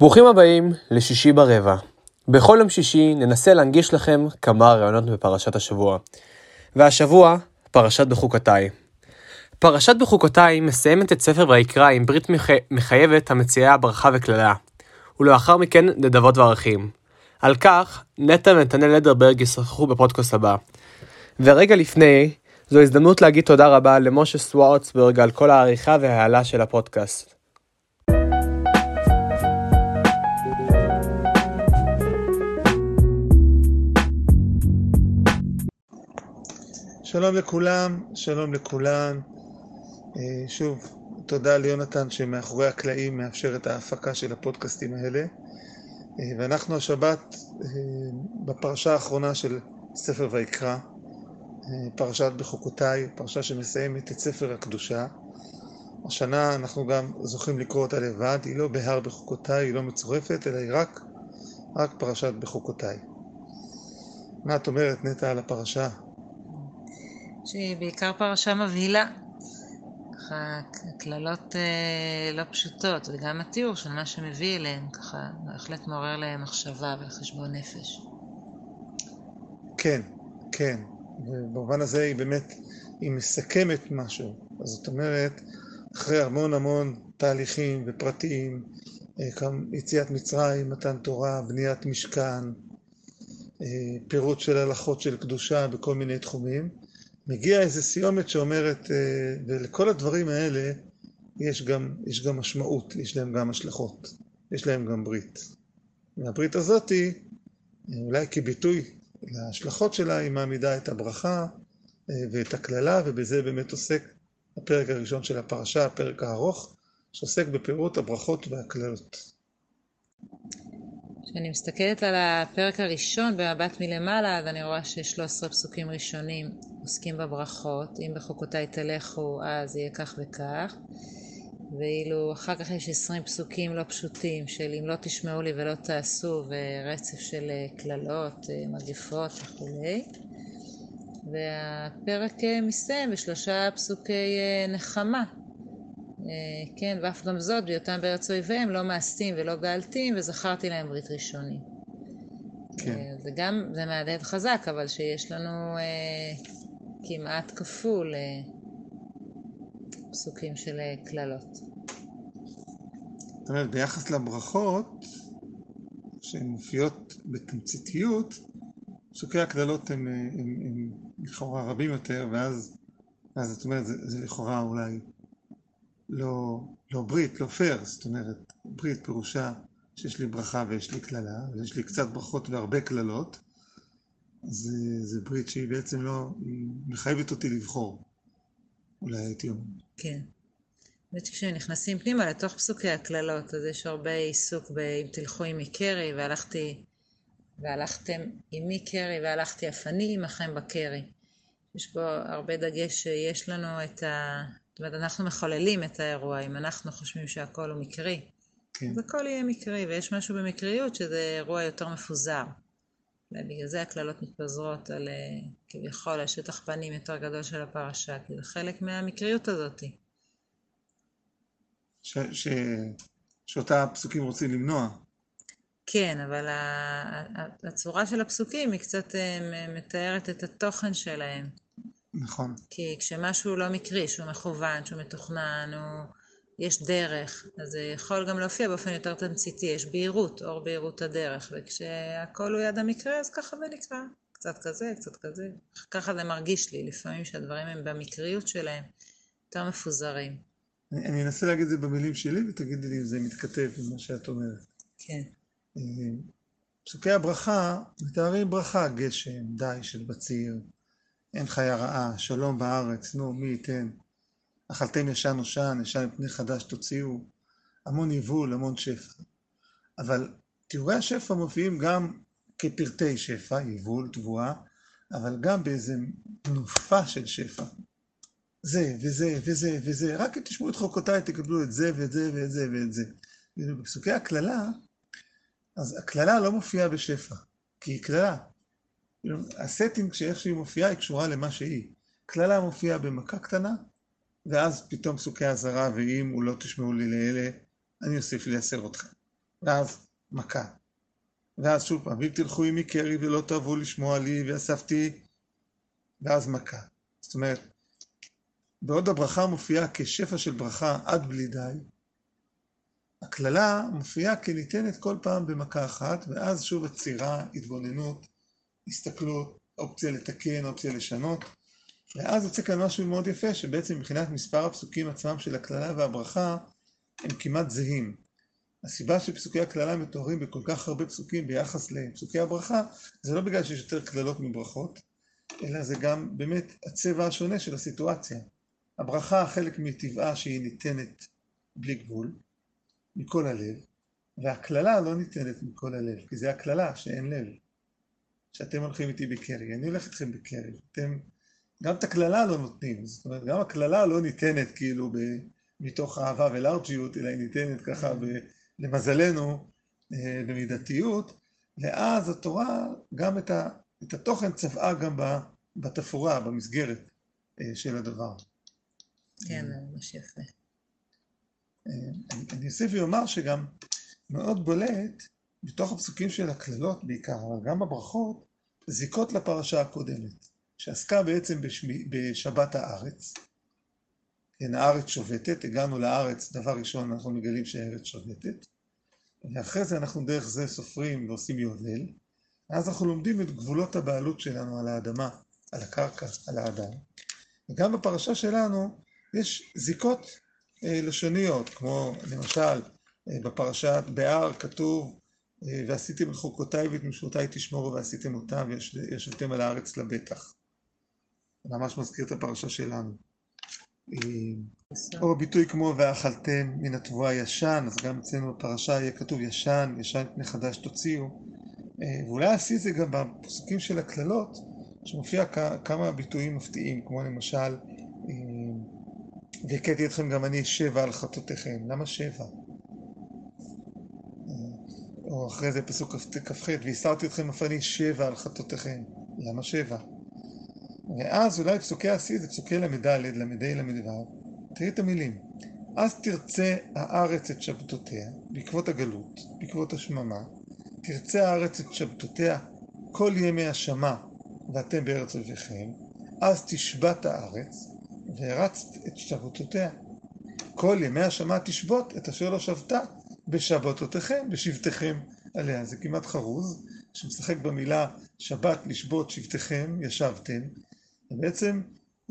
ברוכים הבאים לשישי ברבע. בכל יום שישי ננסה להנגיש לכם כמה רעיונות בפרשת השבוע. והשבוע, פרשת בחוקותיי. פרשת בחוקותיי מסיימת את ספר ויקרא עם ברית מח... מחייבת המציעה ברכה וקללה. ולאחר מכן נדבות וערכים. על כך, נטע ונתנאל לדרברג ישוחחו בפודקאסט הבא. ורגע לפני, זו הזדמנות להגיד תודה רבה למשה סווארצברג על כל העריכה וההעלה של הפודקאסט. שלום לכולם, שלום לכולן. אה, שוב, תודה ליונתן שמאחורי הקלעים מאפשר את ההפקה של הפודקאסטים האלה. אה, ואנחנו השבת אה, בפרשה האחרונה של ספר ויקרא, פרשת בחוקותיי, פרשה שמסיימת את ספר הקדושה. השנה אנחנו גם זוכים לקרוא אותה לבד, היא לא בהר בחוקותיי, היא לא מצורפת, אלא היא רק, רק פרשת בחוקותיי. מה את אומרת, נטע, על הפרשה? שהיא בעיקר פרשה מבהילה. ככה קללות אה, לא פשוטות, וגם התיאור של מה שמביא אליהם, ככה בהחלט מעורר להם מחשבה וחשבון נפש. כן, כן. ובמובן הזה היא באמת, היא מסכמת משהו. אז זאת אומרת, אחרי המון המון תהליכים ופרטים, אה, יציאת מצרים, מתן תורה, בניית משכן, אה, פירוט של הלכות של קדושה בכל מיני תחומים, מגיע איזה סיומת שאומרת, אה, ולכל הדברים האלה יש גם, יש גם משמעות, יש להם גם השלכות, יש להם גם ברית. והברית הזאתי, אולי כביטוי להשלכות שלה, היא מעמידה את הברכה אה, ואת הקללה, ובזה באמת עוסק הפרק הראשון של הפרשה, הפרק הארוך, שעוסק בפירוט הברכות והקללות. כשאני מסתכלת על הפרק הראשון במבט מלמעלה, אז אני רואה ש-13 פסוקים ראשונים עוסקים בברכות, אם בחוקותיי תלכו אז יהיה כך וכך, ואילו אחר כך יש 20 פסוקים לא פשוטים של אם לא תשמעו לי ולא תעשו, ורצף של אה, קללות, אה, מגפות וכולי. והפרק אה, מסתיים בשלושה פסוקי נחמה, כן, ואף גם זאת, בהיותם בארץ אויביהם, לא מאסתים ולא גאלתים, וזכרתי להם ברית ראשונים. כן. אה, זה גם, זה מהדהד חזק, אבל שיש לנו אה, כמעט כפול אה, פסוקים של אה, קללות. זאת אומרת, ביחס לברכות, שהן מופיעות בתמציתיות, פסוקי הקללות הם, הם, הם, הם לכאורה רבים יותר, ואז, ואז את אומרת, זה, זה לכאורה אולי לא, לא ברית, לא פייר, זאת אומרת, ברית פירושה שיש לי ברכה ויש לי קללה, ויש לי קצת ברכות והרבה קללות, אז זה ברית שהיא בעצם לא, היא מחייבת אותי לבחור, אולי הייתי אומר. כן. האמת שכשנכנסים פנימה לתוך פסוקי הקללות, אז יש הרבה עיסוק ב"אם תלכו עמי קרי", והלכתי, והלכתם עמי קרי, והלכתי אף אני עמכם בקרי. יש בו הרבה דגש שיש לנו את ה... אומרת, אנחנו מחוללים את האירוע, אם אנחנו חושבים שהכל הוא מקרי, כן. אז הכל יהיה מקרי, ויש משהו במקריות שזה אירוע יותר מפוזר. ובגלל זה הקללות מתפזרות על אה, כביכול השטח פנים יותר גדול של הפרשה, כי זה חלק מהמקריות הזאת. ש, ש, שאותה הפסוקים רוצים למנוע. כן, אבל הצורה של הפסוקים היא קצת אה, מתארת את התוכן שלהם. נכון. כי כשמשהו לא מקרי, שהוא מכוון, שהוא מתוכנן, הוא... יש דרך, אז זה יכול גם להופיע באופן יותר תמציתי, יש בהירות, אור בהירות הדרך, וכשהכל הוא יד המקרה, אז ככה זה נקרא. קצת כזה, קצת כזה. ככה זה מרגיש לי, לפעמים שהדברים הם במקריות שלהם יותר מפוזרים. אני, אני אנסה להגיד את זה במילים שלי, ותגידי לי אם זה מתכתב עם מה שאת אומרת. כן. אה, פסוקי הברכה מתארים ברכה, גשם, די של בציר, אין חיה רעה, שלום בארץ, נו, מי ייתן. אכלתם ישן נושן, ישן מפני חדש תוציאו. המון יבול, המון שפע. אבל תיאורי השפע מופיעים גם כפרטי שפע, יבול, תבואה, אבל גם באיזה תנופה של שפע. זה וזה וזה וזה, רק אם תשמעו את חוקותיי תקבלו את זה ואת זה ואת זה ואת זה. בפסוקי הקללה, אז הקללה לא מופיעה בשפע, כי היא קללה. הסטינג שאיך שהיא מופיעה היא קשורה למה שהיא. קללה מופיעה במכה קטנה, ואז פתאום פסוקי אזהרה, ואם הוא לא תשמעו לי לאלה, אני אוסיף לייסר אתכם. ואז מכה. ואז שוב פעם, ואם תלכו עמי קרי ולא תאהבו לשמוע לי, ואספתי, ואז מכה. זאת אומרת, בעוד הברכה מופיעה כשפע של ברכה עד בלי די, הקללה מופיעה כניתנת כל פעם במכה אחת, ואז שוב עצירה, התבוננות, הסתכלות, אופציה לתקן, אופציה לשנות, ואז יוצא כאן משהו מאוד יפה, שבעצם מבחינת מספר הפסוקים עצמם של הקללה והברכה, הם כמעט זהים. הסיבה שפסוקי הקללה מתוארים בכל כך הרבה פסוקים ביחס לפסוקי הברכה, זה לא בגלל שיש יותר קללות מברכות, אלא זה גם באמת הצבע השונה של הסיטואציה. הברכה, חלק מטבעה שהיא ניתנת בלי גבול, מכל הלב, והקללה לא ניתנת מכל הלב, כי זה הקללה שאין לב. שאתם הולכים איתי בקרי, אני הולך איתכם בקרי, אתם, גם את הקללה לא נותנים, זאת אומרת, גם הקללה לא ניתנת כאילו ב, מתוך אהבה ולארג'יות, אלא היא ניתנת ככה ב, למזלנו אה, במידתיות, ואז התורה גם את, ה, את התוכן צבעה גם בתפאורה, במסגרת אה, של הדבר. כן, זה ממש יפה. אה, אני אוסיף ואומר שגם מאוד בולט בתוך הפסוקים של הקללות בעיקר, אבל גם בברכות, זיקות לפרשה הקודמת, שעסקה בעצם בשמי, בשבת הארץ. כן, הארץ שובתת, הגענו לארץ, דבר ראשון אנחנו מגלים שהארץ שובתת, ואחרי זה אנחנו דרך זה סופרים ועושים יובל, ואז אנחנו לומדים את גבולות הבעלות שלנו על האדמה, על הקרקע, על האדם. וגם בפרשה שלנו יש זיקות אה, לשוניות, כמו למשל אה, בפרשת בהר כתוב ועשיתם את חוקותיי ואת משמעותיי תשמורו ועשיתם אותם וישבתם על הארץ לבטח. ממש מזכיר את הפרשה שלנו. או ביטוי כמו ואכלתם מן התבואה ישן, אז גם אצלנו בפרשה יהיה כתוב ישן, ישן פני חדש תוציאו. ואולי השיא זה גם בפסוקים של הקללות, שמופיע כמה ביטויים מפתיעים, כמו למשל והכיתי אתכם גם אני שבע על חטאותיכם. למה שבע? או אחרי זה פסוק כ"ח, והסרתי אתכם אני שבע על חטאותיכם. למה שבע? ואז אולי פסוקי השיא זה פסוקי ל"ד, ל"ה, ל"ו. תראי את המילים. אז תרצה הארץ את שבתותיה, בעקבות הגלות, בעקבות השממה, תרצה הארץ את שבתותיה כל ימי השמה, ואתם בארץ אביכם, אז תשבת הארץ, והרצת את שבתותיה. כל ימי השמה תשבות את אשר לא שבתה בשבתותיכם, בשבתיכם עליה. זה כמעט חרוז, שמשחק במילה שבת לשבות שבתיכם, ישבתם. ובעצם,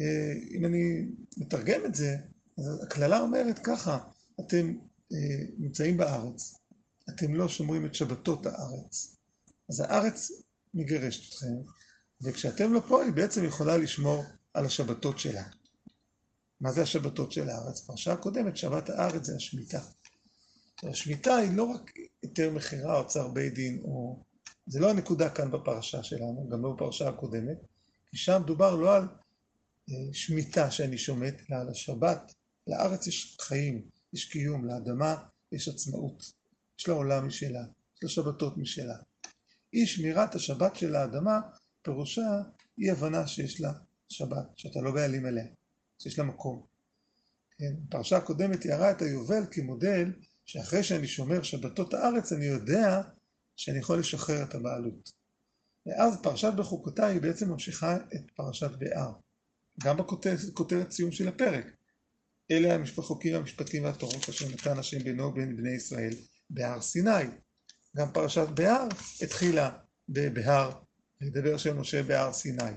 אה, אם אני מתרגם את זה, אז הקללה אומרת ככה, אתם אה, נמצאים בארץ, אתם לא שומרים את שבתות הארץ. אז הארץ מגרשת אתכם, וכשאתם לא פה, היא בעצם יכולה לשמור על השבתות שלה. מה זה השבתות של הארץ? פרשה הקודמת, שבת הארץ זה השמיטה. השמיטה היא לא רק היתר מכירה או צר בית דין, או... זה לא הנקודה כאן בפרשה שלנו, גם לא בפרשה הקודמת, כי שם דובר לא על אה, שמיטה שאני שומט, אלא על השבת. לארץ יש חיים, יש קיום, לאדמה יש עצמאות, יש לה עולם משלה, יש לה שבתות משלה. אי שמירת השבת של האדמה, פירושה אי הבנה שיש לה שבת, שאתה לא בעלים עליה. שיש לה מקום. כן? הפרשה הקודמת תיארה את היובל כמודל שאחרי שאני שומר שבתות הארץ אני יודע שאני יכול לשחרר את הבעלות. ואז פרשת בחוקותיי היא בעצם ממשיכה את פרשת באר. גם בכותרת סיום של הפרק. אלה החוקים המשפטים והתורות אשר נתן השם בינו ובין בני ישראל בהר סיני. גם פרשת בהר התחילה בבהר, לדבר של משה בהר סיני.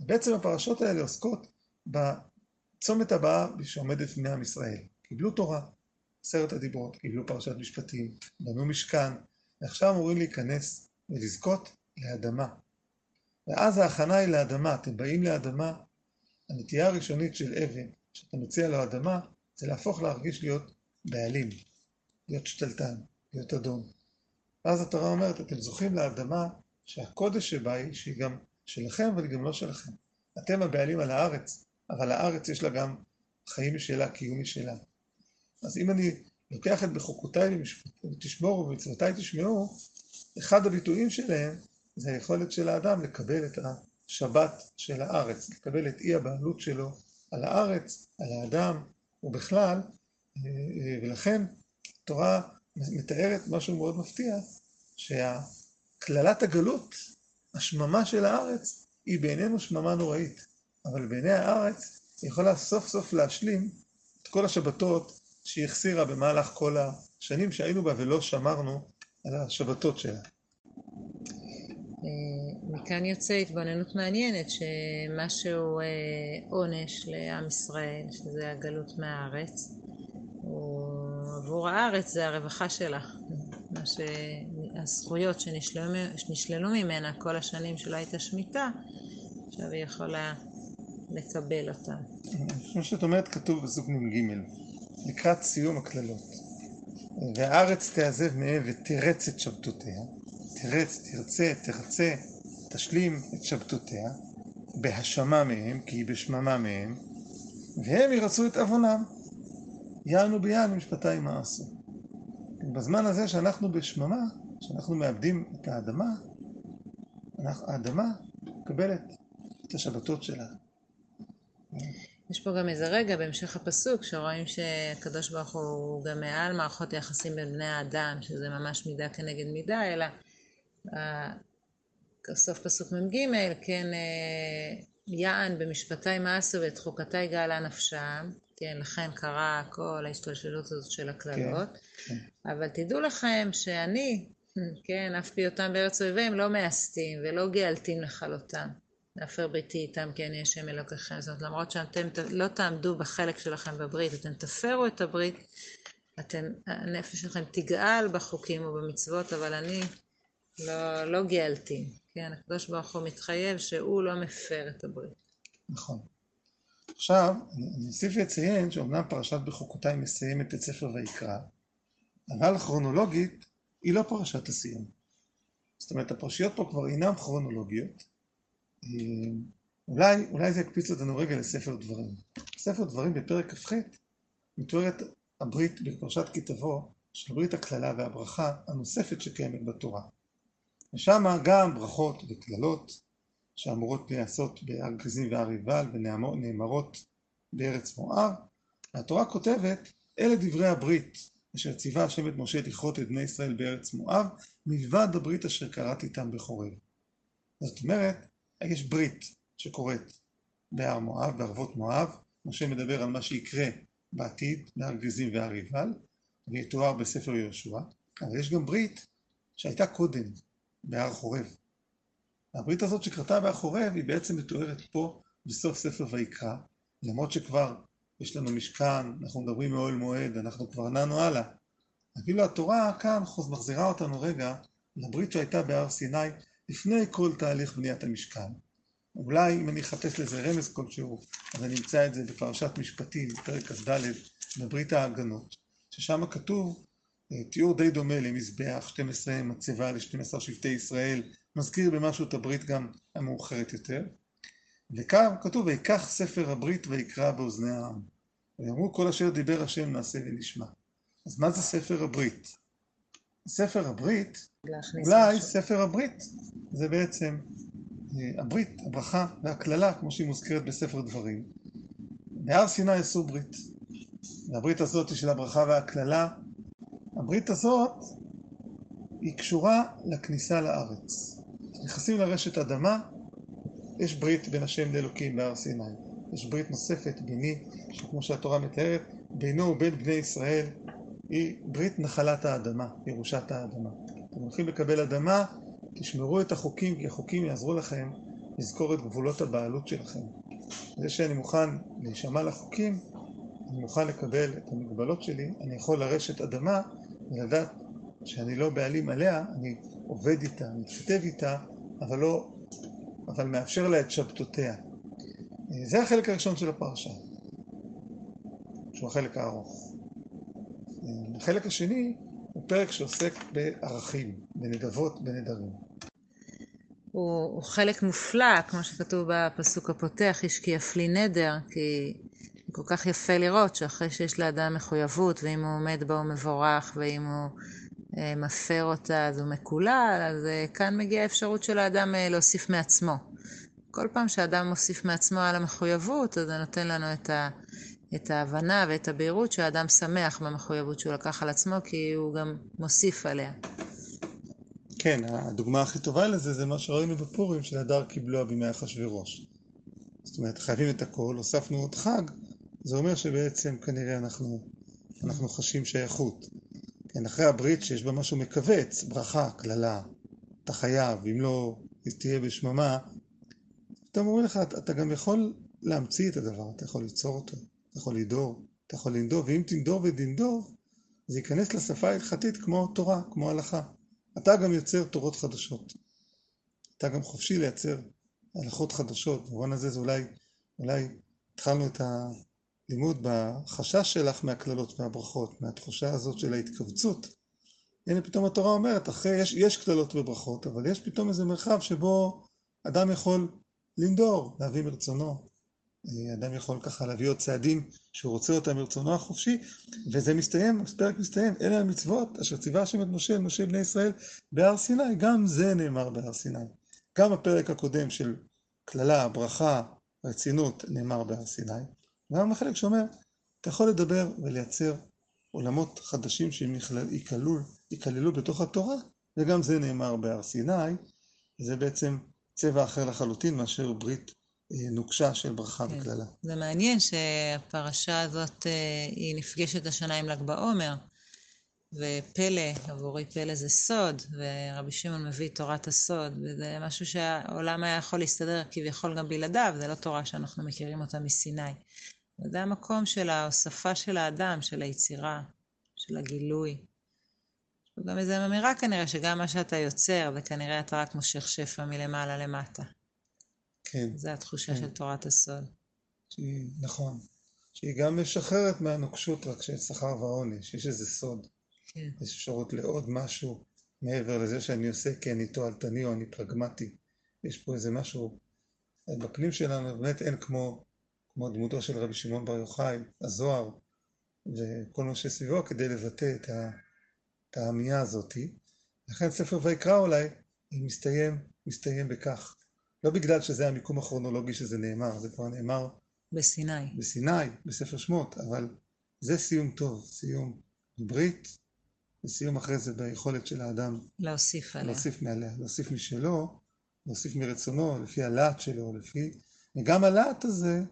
בעצם הפרשות האלה עוסקות צומת הבאה שעומדת בפני עם ישראל. קיבלו תורה, עשרת הדיברות, קיבלו פרשת משפטים, בנו משכן, ועכשיו אמורים להיכנס ולזכות לאדמה. ואז ההכנה היא לאדמה, אתם באים לאדמה, הנטייה הראשונית של אבן, שאתה מציע לו אדמה, זה להפוך להרגיש להיות בעלים, להיות שתלטן, להיות אדון. ואז התורה אומרת, אתם זוכים לאדמה שהקודש שבה היא, שהיא גם שלכם, אבל היא גם לא שלכם. אתם הבעלים על הארץ, אבל הארץ יש לה גם חיים משלה, קיום משלה. אז אם אני לוקח את בחוקותיי ותשמורו ובמצוותיי תשמעו, אחד הביטויים שלהם זה היכולת של האדם לקבל את השבת של הארץ, לקבל את אי הבעלות שלו על הארץ, על האדם ובכלל, ולכן התורה מתארת משהו מאוד מפתיע, שהקללת הגלות, השממה של הארץ, היא בעינינו שממה נוראית, אבל בעיני הארץ היא יכולה סוף סוף להשלים את כל השבתות שהיא החסירה במהלך כל השנים שהיינו בה ולא שמרנו על השבתות שלה. אה, מכאן יוצא התבוננות מעניינת שמשהו אה, עונש לעם ישראל, שזה הגלות מהארץ, עבור הארץ זה הרווחה שלה, מה שהזכויות שנשללו, שנשללו ממנה כל השנים שלא הייתה שמיטה, עכשיו היא יכולה לקבל אותה. כמו שאת אומרת כתוב בסוג מ"ג, לקראת סיום הקללות. והארץ תעזב מהם ותרץ את שבתותיה, תרץ, תרצה, תרצה, תשלים את שבתותיה, בהשמה מהם, כי היא בשממה מהם, והם ירצו את עוונם. יענו ביען משפטיים מה עשו. בזמן הזה שאנחנו בשממה, שאנחנו מאבדים את האדמה, האדמה מקבלת את השבתות שלה. יש פה גם איזה רגע בהמשך הפסוק שרואים שהקדוש ברוך הוא גם מעל מערכות היחסים בין בני האדם, שזה ממש מידה כנגד מידה, אלא סוף פסוק מ"ג, כן, אה, יען במשפטי מעשו ואת חוקתי גאלה נפשם, כן, לכן קרה כל ההשתלשלות הזאת של הקללות, כן, כן. אבל תדעו לכם שאני, כן, אף פיותם בארץ אויביהם לא מאסתים ולא גאלתים לכלותם. להפר בריתי איתם כי אני השם אלוקיכם. זאת אומרת, למרות שאתם לא תעמדו בחלק שלכם בברית, אתם תפרו את הברית, אתם, הנפש שלכם תגאל בחוקים ובמצוות, אבל אני לא, לא גאלתי. כן, הקדוש ברוך הוא מתחייב שהוא לא מפר את הברית. נכון. עכשיו, אני אוסיף לציין שאומנם פרשת בחוקותיי מסיימת את ספר ויקרא, אבל כרונולוגית היא לא פרשת הסיום. זאת אומרת, הפרשיות פה כבר אינן כרונולוגיות, אולי, אולי זה יקפיץ אותנו רגע לספר דברים. ספר דברים בפרק כ"ח מתוארת הברית בפרשת כי תבוא של ברית הקללה והברכה הנוספת שקיימת בתורה. ושם גם ברכות וקללות שאמורות להיעשות בהר גריזים והר עיבל ונאמרות בארץ מואב. והתורה כותבת אלה דברי הברית אשר ציווה השם את משה לכרות את בני ישראל בארץ מואב מלבד הברית אשר קראתי איתם בחורב. זאת אומרת יש ברית שקורית בהר מואב, בערבות מואב, משה מדבר על מה שיקרה בעתיד, בהר גזים והר עיבל, ויתואר בספר יהושע, אבל יש גם ברית שהייתה קודם, בהר חורב. הברית הזאת שקרתה בהר חורב היא בעצם מתוארת פה בסוף ספר ויקרא, למרות שכבר יש לנו משכן, אנחנו מדברים מאוהל מועד, אנחנו כבר נענו הלאה. אפילו התורה כאן מחזירה אותנו רגע לברית שהייתה בהר סיני לפני כל תהליך בניית המשכן. אולי אם אני אחפש לזה רמז כלשהו, אז אני אמצא את זה בפרשת משפטים, פרק כ"ד, בברית ההגנות, ששם כתוב אה, תיאור די דומה למזבח 12 מצבה ל-12 שבטי ישראל, מזכיר במשהו את הברית גם המאוחרת יותר. וכאן כתוב, ויקח ספר הברית ויקרא באוזני העם. ויאמרו כל אשר דיבר השם נעשה ונשמע. אז מה זה ספר הברית? ספר הברית, אולי משהו. ספר הברית זה בעצם אה, הברית, הברכה והקללה, כמו שהיא מוזכרת בספר דברים. בהר סיני עשו ברית. והברית הזאת היא של הברכה והקללה. הברית הזאת היא קשורה לכניסה לארץ. נכנסים לרשת אדמה, יש ברית בין השם לאלוקים בהר סיני. יש ברית נוספת ביני, שכמו שהתורה מתארת, בינו ובין בני ישראל היא ברית נחלת האדמה, ירושת האדמה. אתם הולכים לקבל אדמה, תשמרו את החוקים, כי החוקים יעזרו לכם לזכור את גבולות הבעלות שלכם. זה שאני מוכן להישמע לחוקים, אני מוכן לקבל את המגבלות שלי, אני יכול לרשת אדמה ולדעת שאני לא בעלים עליה, אני עובד איתה, מתכתב איתה, אבל לא, אבל מאפשר לה את שבתותיה. זה החלק הראשון של הפרשה, שהוא החלק הארוך. החלק השני הוא פרק שעוסק בערכים, בנדבות, בנדרים. הוא, הוא חלק מופלא, כמו שכתוב בפסוק הפותח, איש כי יפלי נדר, כי כל כך יפה לראות שאחרי שיש לאדם מחויבות, ואם הוא עומד בה הוא מבורך, ואם הוא אה, מפר אותה אז הוא מקולל, אז אה, כאן מגיעה האפשרות של האדם אה, להוסיף מעצמו. כל פעם שאדם מוסיף מעצמו על המחויבות, אז זה נותן לנו את, ה, את ההבנה ואת הבהירות שהאדם שמח במחויבות שהוא לקח על עצמו, כי הוא גם מוסיף עליה. כן, הדוגמה הכי טובה לזה זה מה שראינו בפורים של הדר קיבלוה בימי אחשוורוש. זאת אומרת, חייבים את הכל, הוספנו עוד חג, זה אומר שבעצם כנראה אנחנו, אנחנו חשים שייכות. כן, אחרי הברית שיש בה משהו מכווץ, ברכה, קללה, אתה חייב, אם לא, תהיה בשממה, פתאום אומרים לך, אתה, אתה גם יכול להמציא את הדבר, אתה יכול ליצור אותו, אתה יכול לדור, אתה יכול לנדוב, ואם תנדור ודנדוב, זה ייכנס לשפה ההלכתית כמו תורה, כמו הלכה. אתה גם יוצר תורות חדשות. אתה גם חופשי לייצר הלכות חדשות. במובן הזה זה אולי, אולי התחלנו את הלימוד בחשש שלך מהקללות והברכות, מהתחושה הזאת של ההתכווצות. הנה פתאום התורה אומרת, אחרי, יש, יש קללות וברכות, אבל יש פתאום איזה מרחב שבו אדם יכול לנדור, להביא מרצונו. אדם יכול ככה להביא עוד צעדים שהוא רוצה אותם מרצונו החופשי, וזה מסתיים, הפרק מסתיים, אלה המצוות אשר ציווה השם את משה, משה בני ישראל בהר סיני, גם זה נאמר בהר סיני. גם הפרק הקודם של קללה, ברכה, רצינות, נאמר בהר סיני, וגם החלק שאומר, אתה יכול לדבר ולייצר עולמות חדשים שהם ייכללו בתוך התורה, וגם זה נאמר בהר סיני, זה בעצם צבע אחר לחלוטין מאשר ברית אה, נוקשה של ברכה כן. וקללה. זה מעניין שהפרשה הזאת, אה, היא נפגשת השנה עם ל"ג בעומר, ופלא, עבורי פלא זה סוד, ורבי שמעון מביא תורת הסוד, וזה משהו שהעולם היה יכול להסתדר כביכול גם בלעדיו, זה לא תורה שאנחנו מכירים אותה מסיני. וזה המקום של ההוספה של האדם, של היצירה, של הגילוי. יש גם איזו אמירה כנראה, שגם מה שאתה יוצר, זה כנראה אתה רק מושך שפע מלמעלה למטה. כן. זו התחושה כן. של תורת הסוד. שהיא, נכון. שהיא גם משחררת מהנוקשות רק של שכר ועונש, יש איזה סוד. כן. יש אפשרות לעוד משהו מעבר לזה שאני עושה כי אני תועלתני או אני פרגמטי. יש פה איזה משהו, בפנים שלנו באמת אין כמו, כמו דמותו של רבי שמעון בר יוחאי, הזוהר, וכל מה שסביבו כדי לבטא את, ה, את העמייה הזאתי. לכן ספר ויקרא אולי מסתיים, מסתיים בכך. לא בגלל שזה המיקום הכרונולוגי שזה נאמר, זה כבר נאמר בסיני. בסיני, בספר שמות, אבל זה סיום טוב, סיום ברית, וסיום אחרי זה ביכולת של האדם להוסיף עליה. להוסיף מעליה, להוסיף משלו, להוסיף מרצונו, לפי הלהט שלו, לפי... וגם הלהט הזה.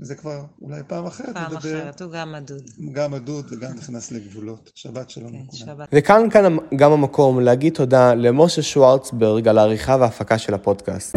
זה כבר אולי פעם אחרת פעם מדבר. פעם אחרת, הוא גם מדוד. גם מדוד וגם נכנס לגבולות. שבת שלום כן, לכולם. שבת. וכאן כאן גם המקום להגיד תודה למשה שוורצברג על העריכה וההפקה של הפודקאסט.